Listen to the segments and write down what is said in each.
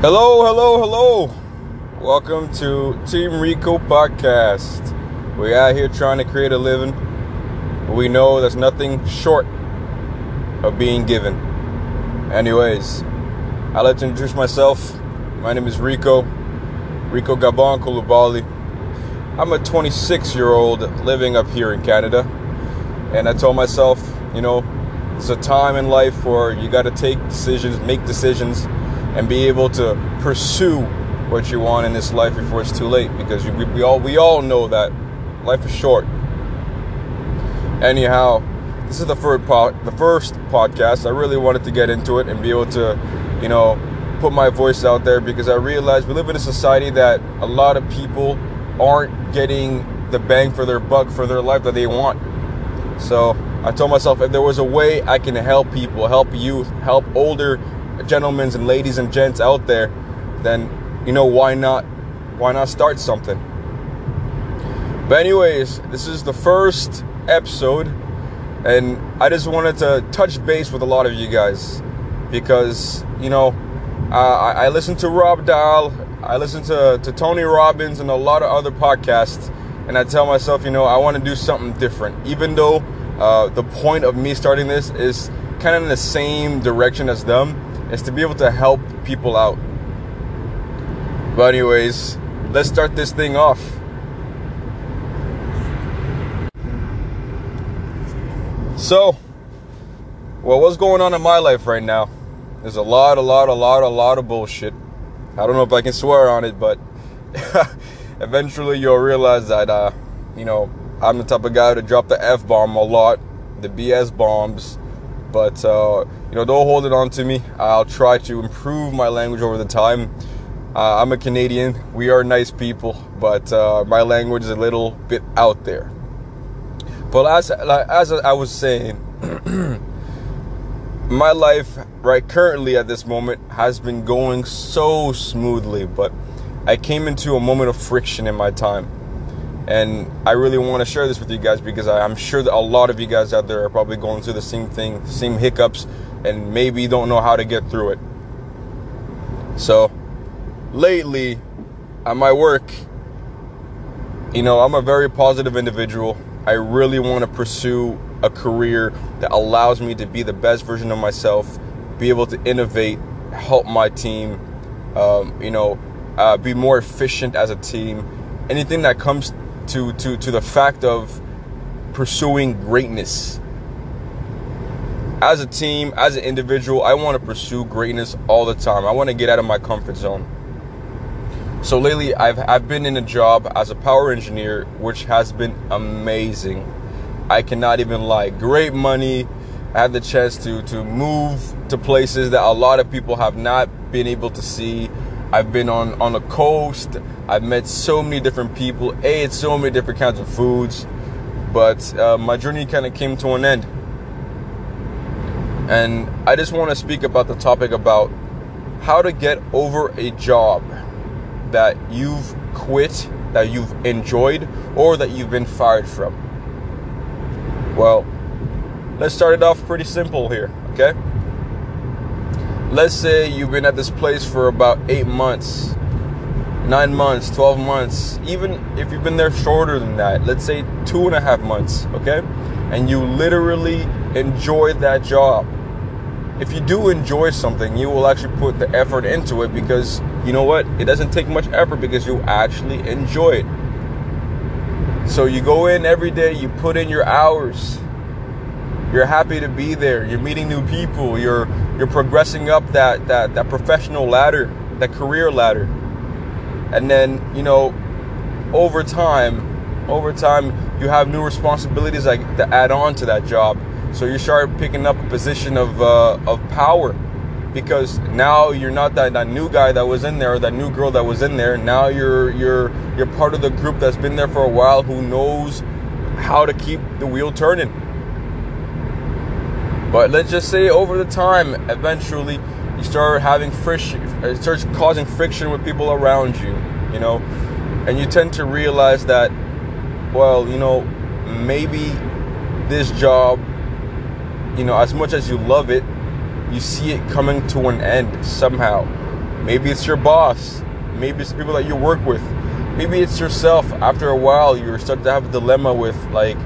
Hello, hello, hello. Welcome to Team Rico Podcast. We out here trying to create a living. We know there's nothing short of being given. Anyways, I'd like to introduce myself. My name is Rico, Rico Gabon Kulubali. I'm a 26 year old living up here in Canada. And I told myself, you know, it's a time in life where you got to take decisions, make decisions, and be able to pursue what you want in this life before it's too late. Because we, we all we all know that life is short. Anyhow, this is the first pod, the first podcast. I really wanted to get into it and be able to, you know, put my voice out there because I realize we live in a society that a lot of people aren't getting the bang for their buck for their life that they want. So I told myself if there was a way I can help people, help youth, help older gentlemen and ladies and gents out there, then you know why not? Why not start something? But anyways, this is the first episode, and I just wanted to touch base with a lot of you guys because you know uh, I, I listen to Rob Dial, I listen to, to Tony Robbins, and a lot of other podcasts, and I tell myself, you know, I want to do something different, even though uh, the point of me starting this is kind of in the same direction as them is to be able to help people out. But, anyways, let's start this thing off. So, well, what's going on in my life right now? There's a lot, a lot, a lot, a lot of bullshit. I don't know if I can swear on it, but eventually you'll realize that, uh, you know, I'm the type of guy to drop the F bomb a lot, the BS bombs. But, uh, you know, don't hold it on to me. I'll try to improve my language over the time. Uh, I'm a Canadian. We are nice people, but uh, my language is a little bit out there. But as, as I was saying, my life right currently at this moment has been going so smoothly, but I came into a moment of friction in my time. And I really want to share this with you guys because I'm sure that a lot of you guys out there are probably going through the same thing, same hiccups, and maybe don't know how to get through it. So, lately, at my work, you know, I'm a very positive individual. I really want to pursue a career that allows me to be the best version of myself, be able to innovate, help my team, um, you know, uh, be more efficient as a team. Anything that comes to, to, to the fact of pursuing greatness. As a team, as an individual, I want to pursue greatness all the time. I want to get out of my comfort zone. So lately, I've I've been in a job as a power engineer, which has been amazing. I cannot even lie. Great money. I had the chance to to move to places that a lot of people have not been able to see. I've been on on the coast. I've met so many different people. Ate so many different kinds of foods, but uh, my journey kind of came to an end. And I just want to speak about the topic about how to get over a job that you've quit, that you've enjoyed, or that you've been fired from? Well, let's start it off pretty simple here, okay? Let's say you've been at this place for about eight months, nine months, 12 months, even if you've been there shorter than that, let's say two and a half months, okay? And you literally enjoyed that job. If you do enjoy something, you will actually put the effort into it because you know what? It doesn't take much effort because you actually enjoy it. So you go in every day, you put in your hours. You're happy to be there. You're meeting new people. You're you're progressing up that that that professional ladder, that career ladder. And then, you know, over time, over time you have new responsibilities like to add on to that job. So you start picking up a position of uh, of power. Because now you're not that, that new guy that was in there or that new girl that was in there. Now you're you're you're part of the group that's been there for a while who knows how to keep the wheel turning. But let's just say over the time eventually you start having friction it starts causing friction with people around you you know? And you tend to realize that well you know maybe this job you know as much as you love it you see it coming to an end somehow. Maybe it's your boss. Maybe it's people that you work with. Maybe it's yourself. After a while, you're starting to have a dilemma with like,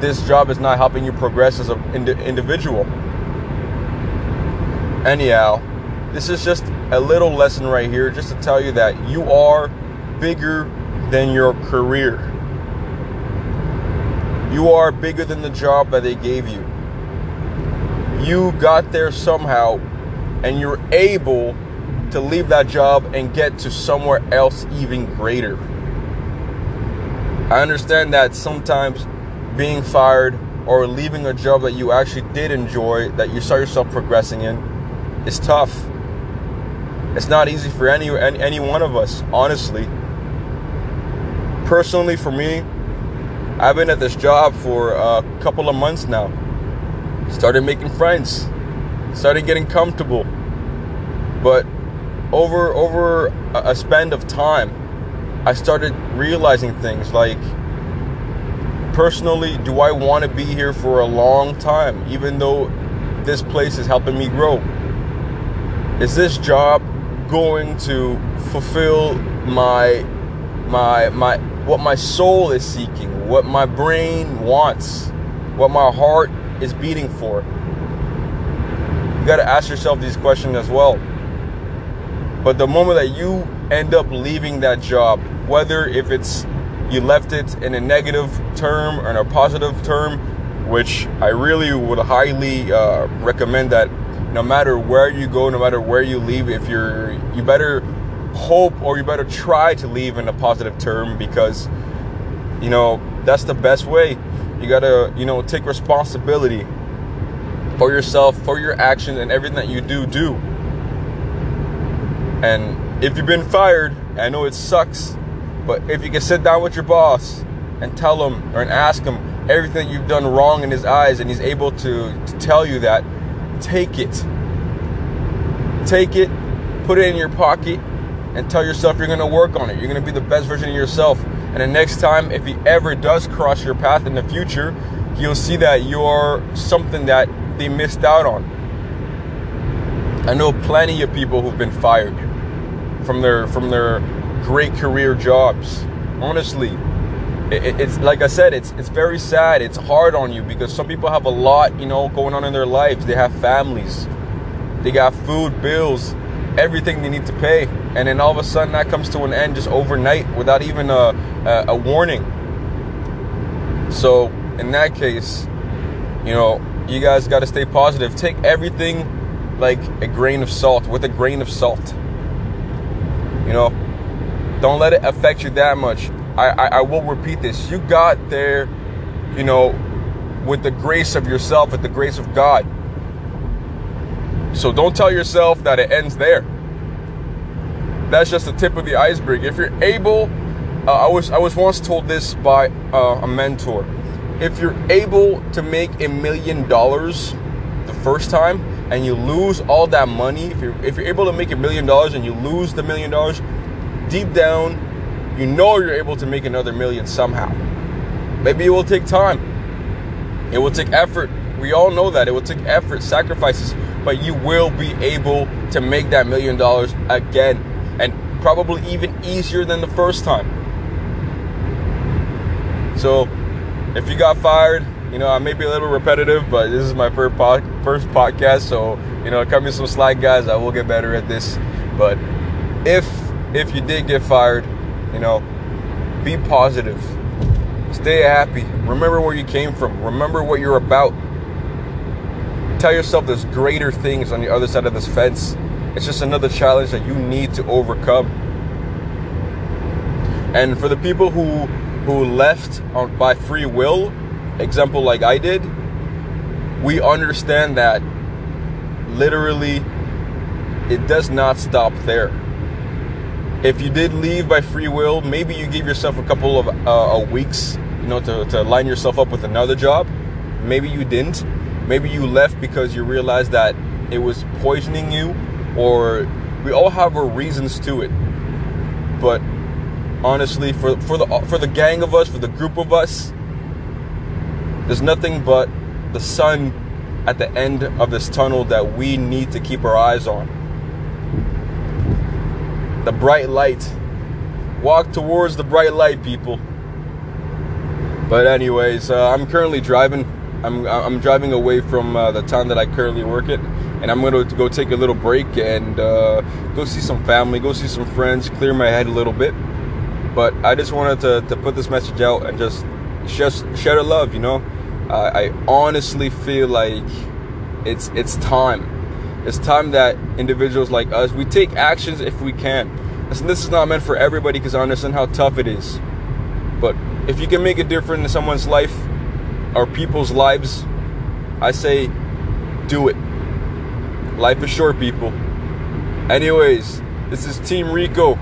this job is not helping you progress as an ind- individual. Anyhow, this is just a little lesson right here just to tell you that you are bigger than your career. You are bigger than the job that they gave you. You got there somehow and you're able to leave that job and get to somewhere else even greater. I understand that sometimes being fired or leaving a job that you actually did enjoy, that you saw yourself progressing in, is tough. It's not easy for any, any, any one of us, honestly. Personally, for me, I've been at this job for a couple of months now. Started making friends, started getting comfortable. But over over a span of time, I started realizing things like personally, do I want to be here for a long time even though this place is helping me grow? Is this job going to fulfill my my my what my soul is seeking, what my brain wants, what my heart is beating for. You got to ask yourself these questions as well. But the moment that you end up leaving that job, whether if it's you left it in a negative term or in a positive term, which I really would highly uh, recommend that no matter where you go, no matter where you leave, if you're you better hope or you better try to leave in a positive term because you know that's the best way you gotta you know take responsibility for yourself for your actions and everything that you do do and if you've been fired i know it sucks but if you can sit down with your boss and tell him or and ask him everything you've done wrong in his eyes and he's able to, to tell you that take it take it put it in your pocket and tell yourself you're to work on it. You're to be the best version of yourself. And the next time, if he ever does cross your path in the future, you'll see that you're something that they missed out on. I know plenty of people who've been fired from their from their great career jobs. Honestly, it, it's like I said, it's it's very sad. It's hard on you because some people have a lot, you know, going on in their lives. They have families, they got food, bills, everything they need to pay, and then all of a sudden that comes to an end just overnight without even a, a, a warning. So in that case, you know, you guys got to stay positive. Take everything like a grain of salt, with a grain of salt. You know, don't let it affect you that much. I, I, I will repeat this. You got there, you know, with the grace of yourself, with the grace of God. So don't tell yourself that it ends there. That's just the tip of the iceberg. If you're able, uh, I was I was once told this by uh, a mentor. If you're able to make a million dollars the first time and you lose all that money, if you're if you're able to make a million dollars and you lose the million dollars, deep down, you know you're able to make another million somehow. Maybe it will take time. It will take effort. We all know that. It will take effort, sacrifices, but you will be able to make that million dollars again and probably even easier than the first time. So, if you got fired, you know, I may be a little repetitive, but this is my first pod, first podcast, so you know, cut me some slack, guys. I will get better at this. But if if you did get fired, you know, be positive. Stay happy. Remember where you came from. Remember what you're about. Tell yourself there's greater things on the other side of this fence. It's just another challenge that you need to overcome. And for the people who who left on, by free will, example like I did, we understand that literally it does not stop there. If you did leave by free will, maybe you gave yourself a couple of uh, weeks, you know, to, to line yourself up with another job. Maybe you didn't. Maybe you left because you realized that it was poisoning you, or we all have our reasons to it. But honestly, for for the for the gang of us, for the group of us, there's nothing but the sun at the end of this tunnel that we need to keep our eyes on. the bright light. Walk towards the bright light, people. But anyways, uh, I'm currently driving. I'm I'm driving away from uh, the town that I currently work at, and I'm gonna go take a little break and uh, go see some family, go see some friends, clear my head a little bit. But I just wanted to, to put this message out and just just share love. You know, I honestly feel like it's it's time. It's time that individuals like us we take actions if we can. Listen, this is not meant for everybody because I understand how tough it is. But if you can make a difference in someone's life or people's lives, I say do it. Life is short, people. Anyways, this is Team Rico.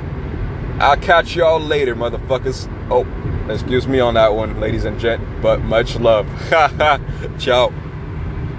I'll catch y'all later, motherfuckers. Oh, excuse me on that one, ladies and gent, but much love. Ciao.